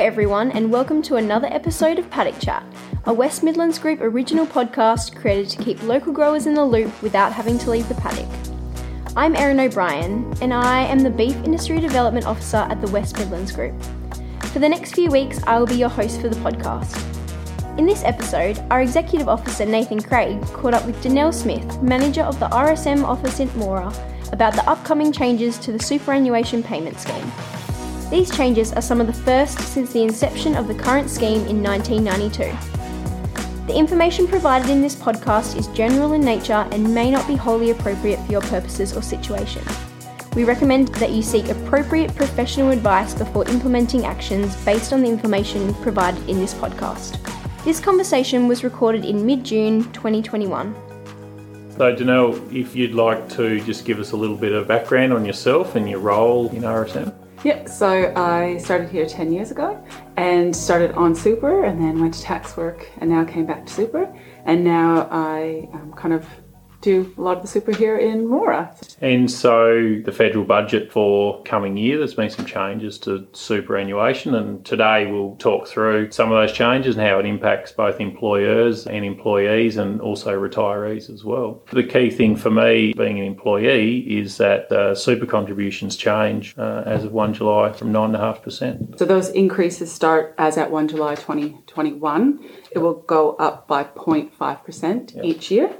everyone, and welcome to another episode of Paddock Chat, a West Midlands Group original podcast created to keep local growers in the loop without having to leave the paddock. I'm Erin O'Brien, and I am the Beef Industry Development Officer at the West Midlands Group. For the next few weeks, I will be your host for the podcast. In this episode, our Executive Officer Nathan Craig caught up with Danelle Smith, Manager of the RSM office in Moora, about the upcoming changes to the superannuation payment scheme. These changes are some of the first since the inception of the current scheme in 1992. The information provided in this podcast is general in nature and may not be wholly appropriate for your purposes or situation. We recommend that you seek appropriate professional advice before implementing actions based on the information provided in this podcast. This conversation was recorded in mid June 2021. So, Danelle, if you'd like to just give us a little bit of background on yourself and your role in RSM. Yeah, so I started here 10 years ago and started on super and then went to tax work and now came back to super. And now I um, kind of do a lot of the super here in Moora. And so the federal budget for coming year, there's been some changes to superannuation, and today we'll talk through some of those changes and how it impacts both employers and employees, and also retirees as well. The key thing for me, being an employee, is that uh, super contributions change uh, as of 1 July from 9.5%. So those increases start as at 1 July 2021. It will go up by 0.5% Yep. each year.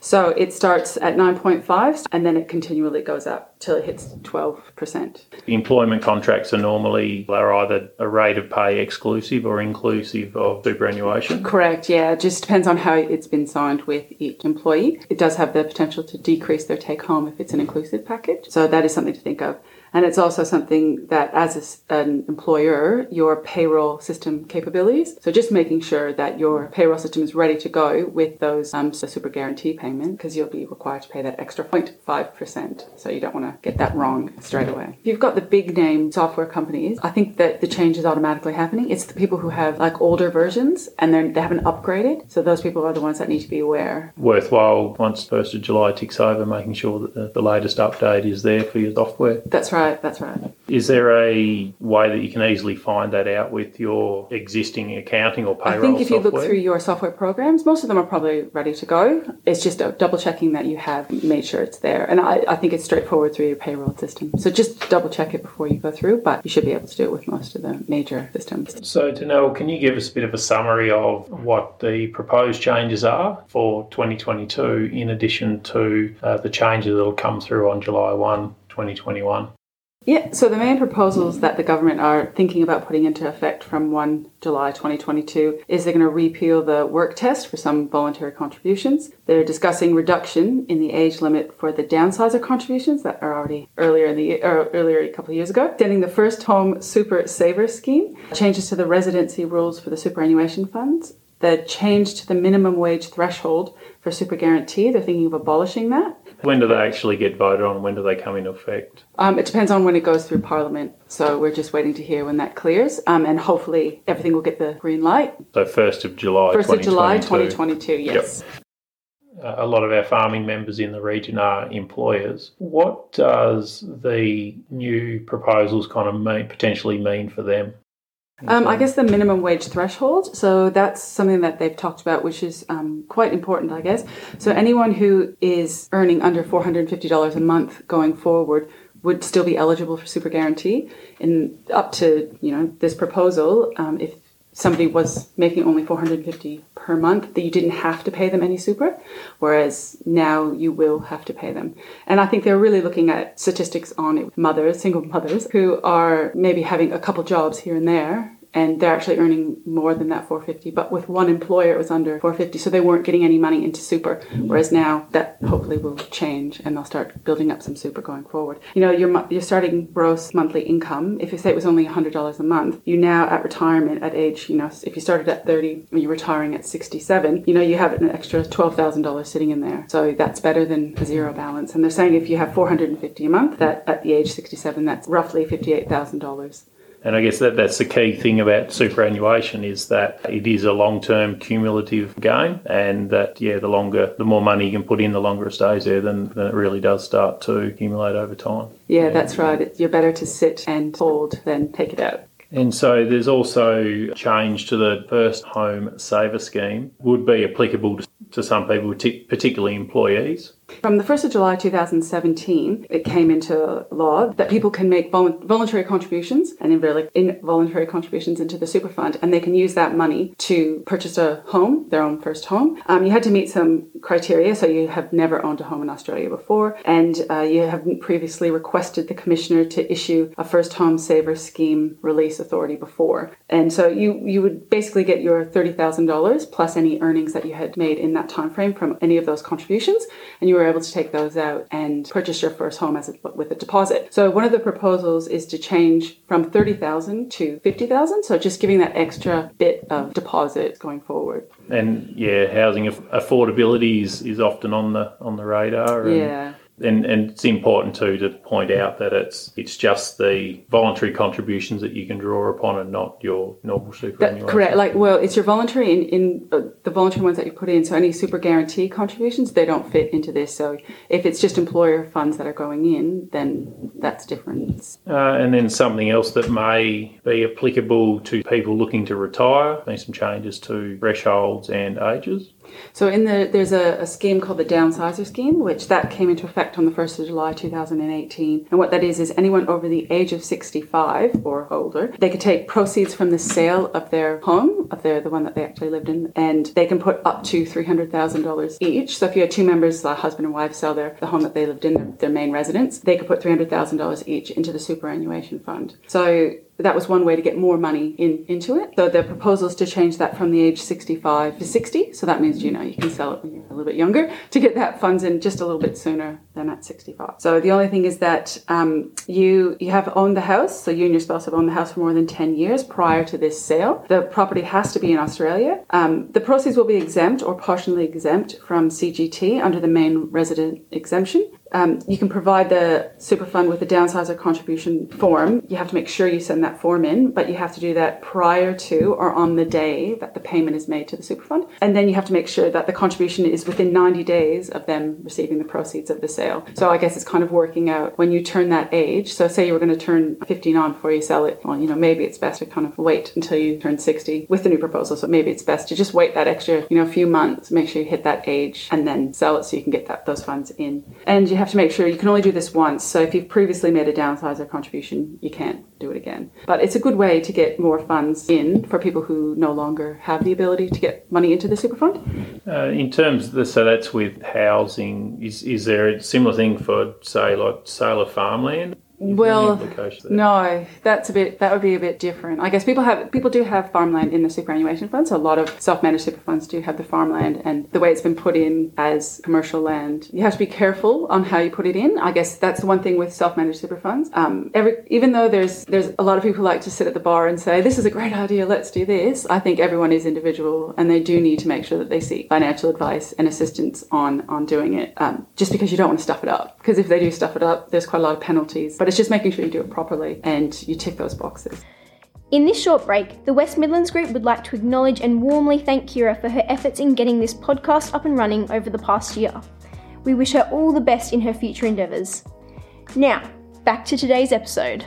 So it starts at 9.5 and then it continually goes up till it hits 12%. Employment contracts are normally are either a rate of pay exclusive or inclusive of superannuation. Correct, yeah. It just depends on how it's been signed with each employee. It does have the potential to decrease their take home if it's an inclusive package. So that is something to think of. And it's also something that, as a an employer, your payroll system capabilities. So just making sure that your payroll system is ready to go with those um, so super guarantee payment because you'll be required to pay that extra 0.5%. So you don't want to get that wrong straight away. If you've got the big name software companies, I think that the change is automatically happening. It's the people who have like older versions and they're, they haven't upgraded. So those people are the ones that need to be aware. Worthwhile once 1st of July ticks over, making sure that the, the latest update is there for your software. That's right. That's right. Is there a way that you can easily find that out with your existing accounting or payroll I think if you look through your software programs, most of them are probably ready to go. It's just a double checking that you have made sure it's there. And I, I think it's straightforward through your payroll system. So just double check it before you go through, but you should be able to do it with most of the major systems. So, Danelle, can you give us a bit of a summary of what the proposed changes are for 2022 in addition to uh, the changes that will come through on July 1, 2021? Yeah, so the main proposals that the government are thinking about putting into effect from 1 July 2022 is they're going to repeal the work test for some voluntary contributions. They're discussing reduction in the age limit for the downsizer contributions that are already earlier in the or earlier a couple of years ago. Extending the first home super saver scheme, changes to the residency rules for the superannuation funds, the change to the minimum wage threshold for super guarantee. They're thinking of abolishing that. When do they actually get voted on? When do they come into effect? Um, it depends on when it goes through Parliament. So we're just waiting to hear when that clears. Um, and hopefully everything will get the green light. So, 1st of July 1st of July 2022. 2022, yes. Uh, a lot of our farming members in the region are employers. What does the new proposals kind of mean, potentially mean for them? Um, I guess the minimum wage threshold. So that's something that they've talked about, which is um, quite important, I guess. So anyone who is earning under $450 a month going forward would still be eligible for super guarantee. And up to, you know, this proposal, um, if somebody was making only 450 per month that you didn't have to pay them any super whereas now you will have to pay them. And i think they're really looking at statistics on mothers single mothers who are maybe having a couple jobs here and there and they're actually earning more than that 450 but with one employer it was under 450 so they weren't getting any money into super. Whereas now that hopefully will change and they'll start building up some super going forward. You know your your starting gross monthly income. If you say it was only $100 a month you now at retirement at age you know if you started at 30 and you're retiring at 67 you know you have an extra $12,000 sitting in there. So that's better than a zero balance. And they're saying if you have 450 a month that at the age 67 that's roughly $58,000 And I guess that that's the key thing about superannuation is that it is a long-term cumulative game, and that yeah, the longer, the more money you can put in, the longer it stays there, then, then it really does start to accumulate over time. Yeah, that's right. You're better to sit and hold than take it out. And so there's also change to the first home saver scheme would be applicable to, to some people, particularly employees. From the 1st of July 2017, it came into law that people can make voluntary contributions and involuntary contributions into the super fund, and they can use that money to purchase a home, their own first home. Um, you had to meet some criteria, so you have never owned a home in Australia before, and uh, you have previously requested the commissioner to issue a first home saver scheme release authority before. And so you, you would basically get your $30,000 plus any earnings that you had made in that time frame from any of those contributions, and you were able to take those out and purchase your first home as a, with a deposit. So one of the proposals is to change from 30,000 to 50,000. So just giving that extra bit of deposit going forward. And yeah, housing affordability is, is often on the on the radar. yeah and, and it's important too to point out that it's it's just the voluntary contributions that you can draw upon and not your normal superannuation. That, correct. Like, well, it's your voluntary in, in uh, the voluntary ones that you put in. So any super guarantee contributions, they don't fit into this. So if it's just employer funds that are going in, then that's different. Uh, and then something else that may be applicable to people looking to retire. There's some changes to thresholds and ages. So in the there's a, a, scheme called the downsizer scheme, which that came into effect on the first of July 2018. And what that is is anyone over the age of 65 or older, they could take proceeds from the sale of their home, of their the one that they actually lived in, and they can put up to three hundred thousand dollars each. So if you had two members, a husband and wife, sell their the home that they lived in, their, their main residence, they could put three hundred thousand dollars each into the superannuation fund. So that was one way to get more money in into it. So the proposal is to change that from the age 65 to 60. So that means you know you can sell it when you're a little bit younger to get that funds in just a little bit sooner than at 65. So the only thing is that um, you you have owned the house. So you and your spouse have owned the house for more than 10 years prior to this sale. The property has to be in Australia. Um, the proceeds will be exempt or partially exempt from CGT under the main resident exemption. Um, you can provide the super fund with a downsizer contribution form. You have to make sure you send that form in, but you have to do that prior to or on the day that the payment is made to the super fund. And then you have to make sure that the contribution is within 90 days of them receiving the proceeds of the sale. So I guess it's kind of working out when you turn that age. So say you were going to turn 59 before you sell it. Well, you know, maybe it's best to kind of wait until you turn 60 with the new proposal. So maybe it's best to just wait that extra, you know, few months, make sure you hit that age and then sell it so you can get that those funds in. And you you have to make sure you can only do this once. So if you've previously made a downsizer contribution, you can't do it again. But it's a good way to get more funds in for people who no longer have the ability to get money into the super fund. Uh, in terms the, so that's with housing. Is is there a similar thing for say like sale of farmland? Well, no, that's a bit. That would be a bit different. I guess people have people do have farmland in the superannuation fund. So a lot of self-managed super funds do have the farmland, and the way it's been put in as commercial land, you have to be careful on how you put it in. I guess that's the one thing with self-managed super funds. Um, every even though there's there's a lot of people who like to sit at the bar and say this is a great idea, let's do this. I think everyone is individual, and they do need to make sure that they seek financial advice and assistance on on doing it. Um, just because you don't want to stuff it up, because if they do stuff it up, there's quite a lot of penalties. But but it's just making sure you do it properly and you tick those boxes. In this short break, the West Midlands Group would like to acknowledge and warmly thank Kira for her efforts in getting this podcast up and running over the past year. We wish her all the best in her future endeavours. Now, back to today's episode.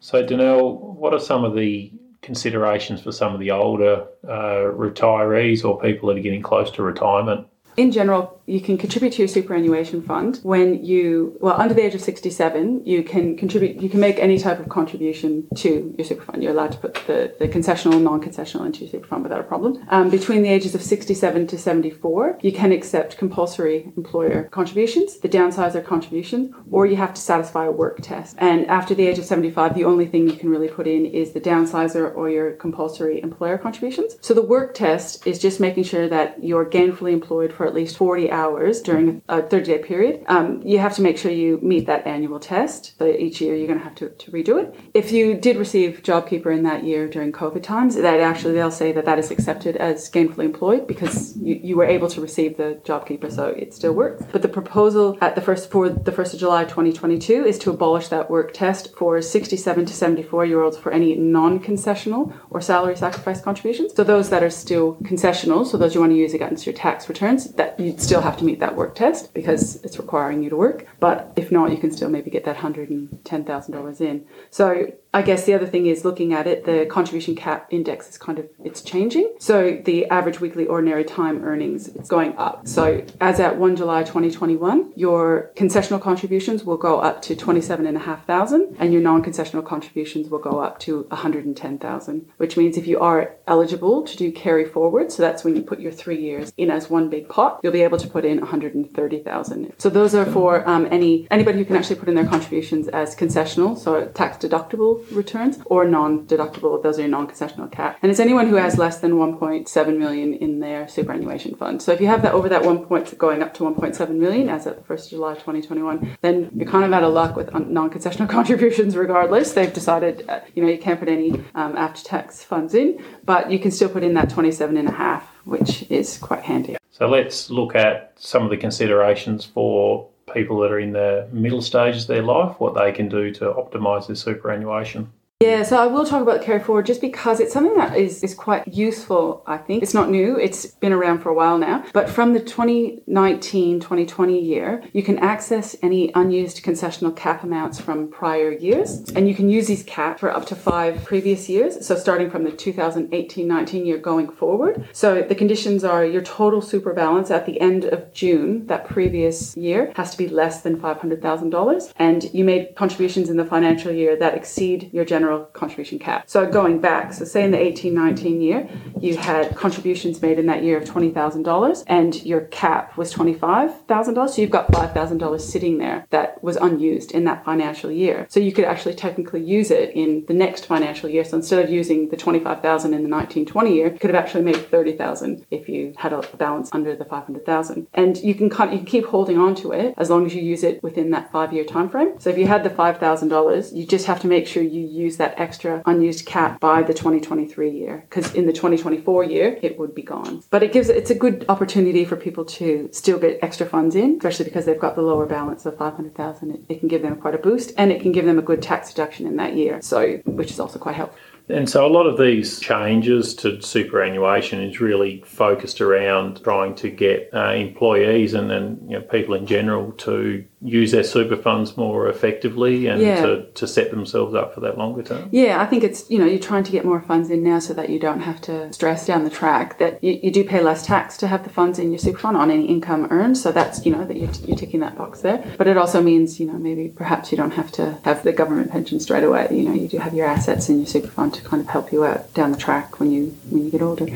So, Danelle, what are some of the considerations for some of the older uh, retirees or people that are getting close to retirement? In general, you can contribute to your superannuation fund when you, well, under the age of 67, you can contribute, you can make any type of contribution to your super fund. You're allowed to put the, the concessional, non concessional into your super fund without a problem. Um, between the ages of 67 to 74, you can accept compulsory employer contributions, the downsizer contributions, or you have to satisfy a work test. And after the age of 75, the only thing you can really put in is the downsizer or your compulsory employer contributions. So the work test is just making sure that you're gainfully employed for at least 40 hours hours during a 30 day period. Um, you have to make sure you meet that annual test. So each year you're going to have to, redo it. If you did receive JobKeeper in that year during COVID times, that actually they'll say that that is accepted as gainfully employed because you, you were able to receive the JobKeeper, so it still works. But the proposal at the first for the 1st of July 2022 is to abolish that work test for 67 to 74 year olds for any non-concessional or salary sacrifice contributions. So those that are still concessional, so those you want to use against your tax returns, that you'd still have have to meet that work test because it's requiring you to work. But if not, you can still maybe get that $110,000 in. So I guess the other thing is looking at it, the contribution cap index is kind of it's changing. So the average weekly ordinary time earnings is going up. So as at 1 July 2021, your concessional contributions will go up to 27,500 and your non-concessional contributions will go up to 110,000, which means if you are eligible to do carry forward, so that's when you put your 3 years in as one big pot, you'll be able to put in 130,000. So those are for um, any anybody who can actually put in their contributions as concessional, so tax deductible returns, or non-deductible. Those are your non-concessional cap. And it's anyone who has less than 1.7 million in their superannuation fund. So if you have that over that one point going up to 1.7 million as at the 1st of July 2021, then you're kind of out of luck with non-concessional contributions. Regardless, they've decided uh, you know you can't put any um, after-tax funds in, but you can still put in that 27 and a half, which is quite handy. So let's look at some of the considerations for people that are in the middle stages of their life, what they can do to optimise their superannuation. Yeah, so I will talk about carry forward just because it's something that is, is quite useful, I think. It's not new, it's been around for a while now. But from the 2019 2020 year, you can access any unused concessional cap amounts from prior years. And you can use these caps for up to five previous years. So starting from the 2018 19 year going forward. So the conditions are your total super balance at the end of June, that previous year, has to be less than $500,000. And you made contributions in the financial year that exceed your general general contribution cap. So going back, so say in the 18-19 year, you had contributions made in that year of $20,000 and your cap was $25,000. So you've got $5,000 sitting there that was unused in that financial year. So you could actually technically use it in the next financial year. So instead of using the 25,000 in the 1920 year, you could have actually made 30,000 if you had a balance under the 500,000. And you can you can keep holding on to it as long as you use it within that five year time frame. So if you had the $5,000, you just have to make sure you use that extra unused cap by the 2023 year because in the 2024 year it would be gone. But it gives it's a good opportunity for people to still get extra funds in, especially because they've got the lower balance of 500,000. It, it can give them quite a boost and it can give them a good tax deduction in that year. So which is also quite helpful. And so a lot of these changes to superannuation is really focused around trying to get uh, employees and, and you know, people in general to use their super funds more effectively and yeah. to, to set themselves up for that longer term? Yeah, I think it's, you know, you're trying to get more funds in now so that you don't have to stress down the track, that you, you do pay less tax to have the funds in your super fund on any income earned. So that's, you know, that you're, you're ticking that box there. But it also means, you know, maybe perhaps you don't have to have the government pension straight away. You know, you do have your assets in your super fund to kind of help you out down the track when you when you get older.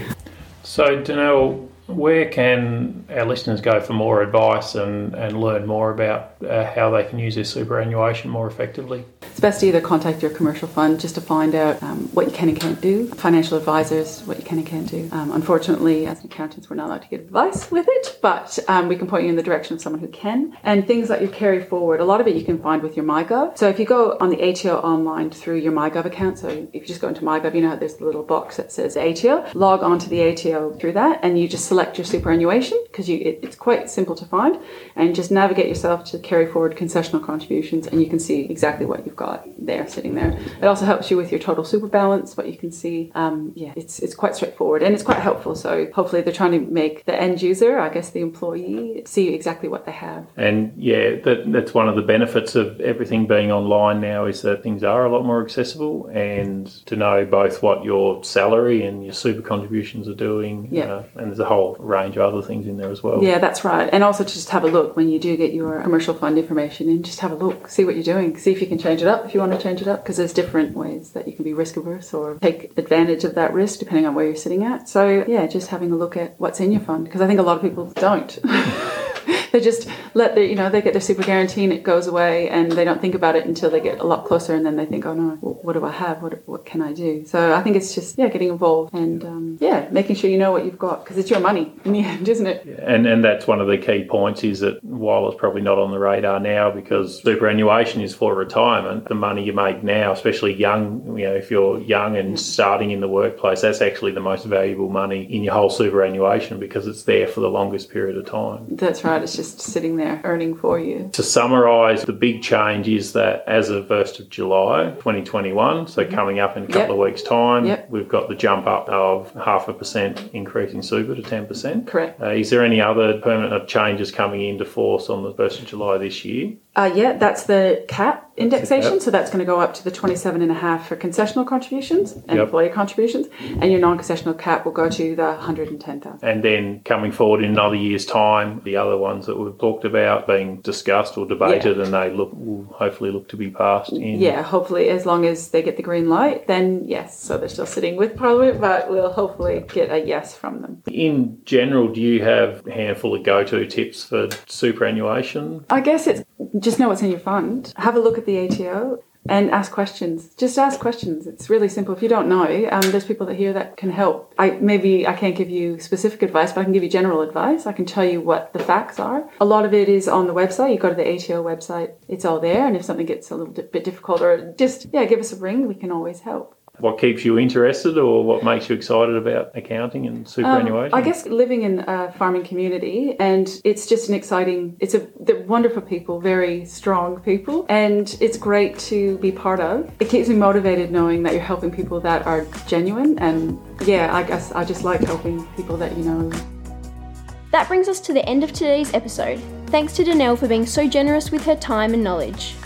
So, Danelle, where can our listeners go for more advice and, and learn more about uh, how they can use their superannuation more effectively? It's best to either contact your commercial fund just to find out um, what you can and can't do, financial advisors, what you can and can't do. Um, unfortunately, as accountants, we're not allowed to give advice with it, but um, we can point you in the direction of someone who can. And things that you carry forward, a lot of it you can find with your MyGov. So if you go on the ATO online through your MyGov account, so if you just go into MyGov, you know there's a little box that says ATO, log on to the ATO through that, and you just select your superannuation because it, it's quite simple to find, and just navigate yourself to carry forward concessional contributions, and you can see exactly what you've got got there sitting there. It also helps you with your total super balance, what you can see. Um, yeah, it's it's quite straightforward and it's quite helpful. So hopefully they're trying to make the end user, I guess the employee, see exactly what they have. And yeah, that, that's one of the benefits of everything being online now is that things are a lot more accessible and to know both what your salary and your super contributions are doing. Yeah. Uh, and there's a whole range of other things in there as well. Yeah, that's right. And also to just have a look when you do get your commercial fund information and just have a look, see what you're doing, see if you can change it up if you want to change it up because there's different ways that you can be risk averse or take advantage of that risk depending on where you're sitting at. So, yeah, just having a look at what's in your fund because I think a lot of people don't. they just let their, you know, they get their super guarantee and it goes away and they don't think about it until they get a lot closer and then they think, oh no, what do I have? What, what can I do? So I think it's just, yeah, getting involved and, um, yeah, making sure you know what you've got because it's your money in the end, isn't it? Yeah, and, and that's one of the key points is that while it's probably not on the radar now because superannuation is for retirement, the money you make now, especially young, you know, if you're young and starting in the workplace, that's actually the most valuable money in your whole superannuation because it's there for the longest period of time. That's right. It's just just sitting there earning for you. To summarise, the big change is that as of 1st of July 2021, so mm-hmm. coming up in a couple yep. of weeks' time, yep. we've got the jump up of half a percent increase in super to 10%. Correct. Uh, is there any other permanent changes coming into force on the 1st of July this year? Uh, yeah, that's the cap indexation. So that's going to go up to the 27 and a half for concessional contributions and Yep. employer contributions. And your non-concessional cap will go to the 110,000. And then coming forward in another year's time, the other ones that we've talked about being discussed or debated, and they look will hopefully look to be passed in. Yeah, hopefully, as long as they get the green light, then yes. So they're still sitting with Parliament, but we'll hopefully get a yes from them. In general, do you have a handful of go-to tips for superannuation? I guess it's just know what's in your fund. Have a look at the ATO and ask questions. Just ask questions. It's really simple. If you don't know, um, there's people that here that can help. I maybe I can't give you specific advice, but I can give you general advice. I can tell you what the facts are. A lot of it is on the website. You go to the ATO website. It's all there. And if something gets a little bit difficult, or just yeah, give us a ring. We can always help. What keeps you interested, or what makes you excited about accounting and superannuation? Um, I guess living in a farming community, and it's just an exciting. It's a they're wonderful people, very strong people, and it's great to be part of. It keeps me motivated knowing that you're helping people that are genuine, and yeah, I guess I just like helping people that you know. That brings us to the end of today's episode. Thanks to Danelle for being so generous with her time and knowledge.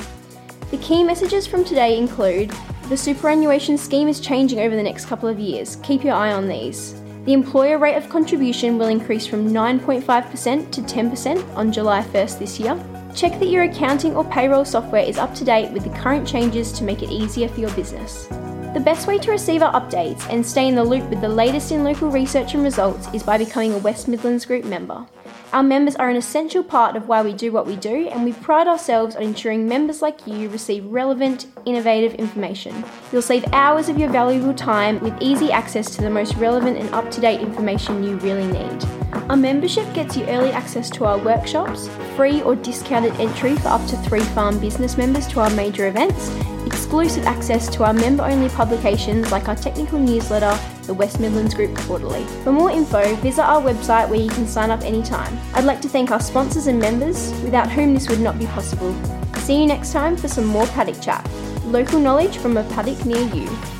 The key messages from today include the superannuation scheme is changing over the next couple of years. Keep your eye on these. The employer rate of contribution will increase from 9.5% to 10% on July 1st this year. Check that your accounting or payroll software is up to date with the current changes to make it easier for your business. The best way to receive our updates and stay in the loop with the latest in local research and results is by becoming a West Midlands Group member. Our members are an essential part of why we do what we do, and we pride ourselves on ensuring members like you receive relevant, innovative information. You'll save hours of your valuable time with easy access to the most relevant and up to date information you really need. Our membership gets you early access to our workshops, free or discounted entry for up to three farm business members to our major events, exclusive access to our member only publications like our technical newsletter, the West Midlands Group Quarterly. For more info, visit our website where you can sign up anytime. I'd like to thank our sponsors and members, without whom this would not be possible. See you next time for some more paddock chat. Local knowledge from a paddock near you.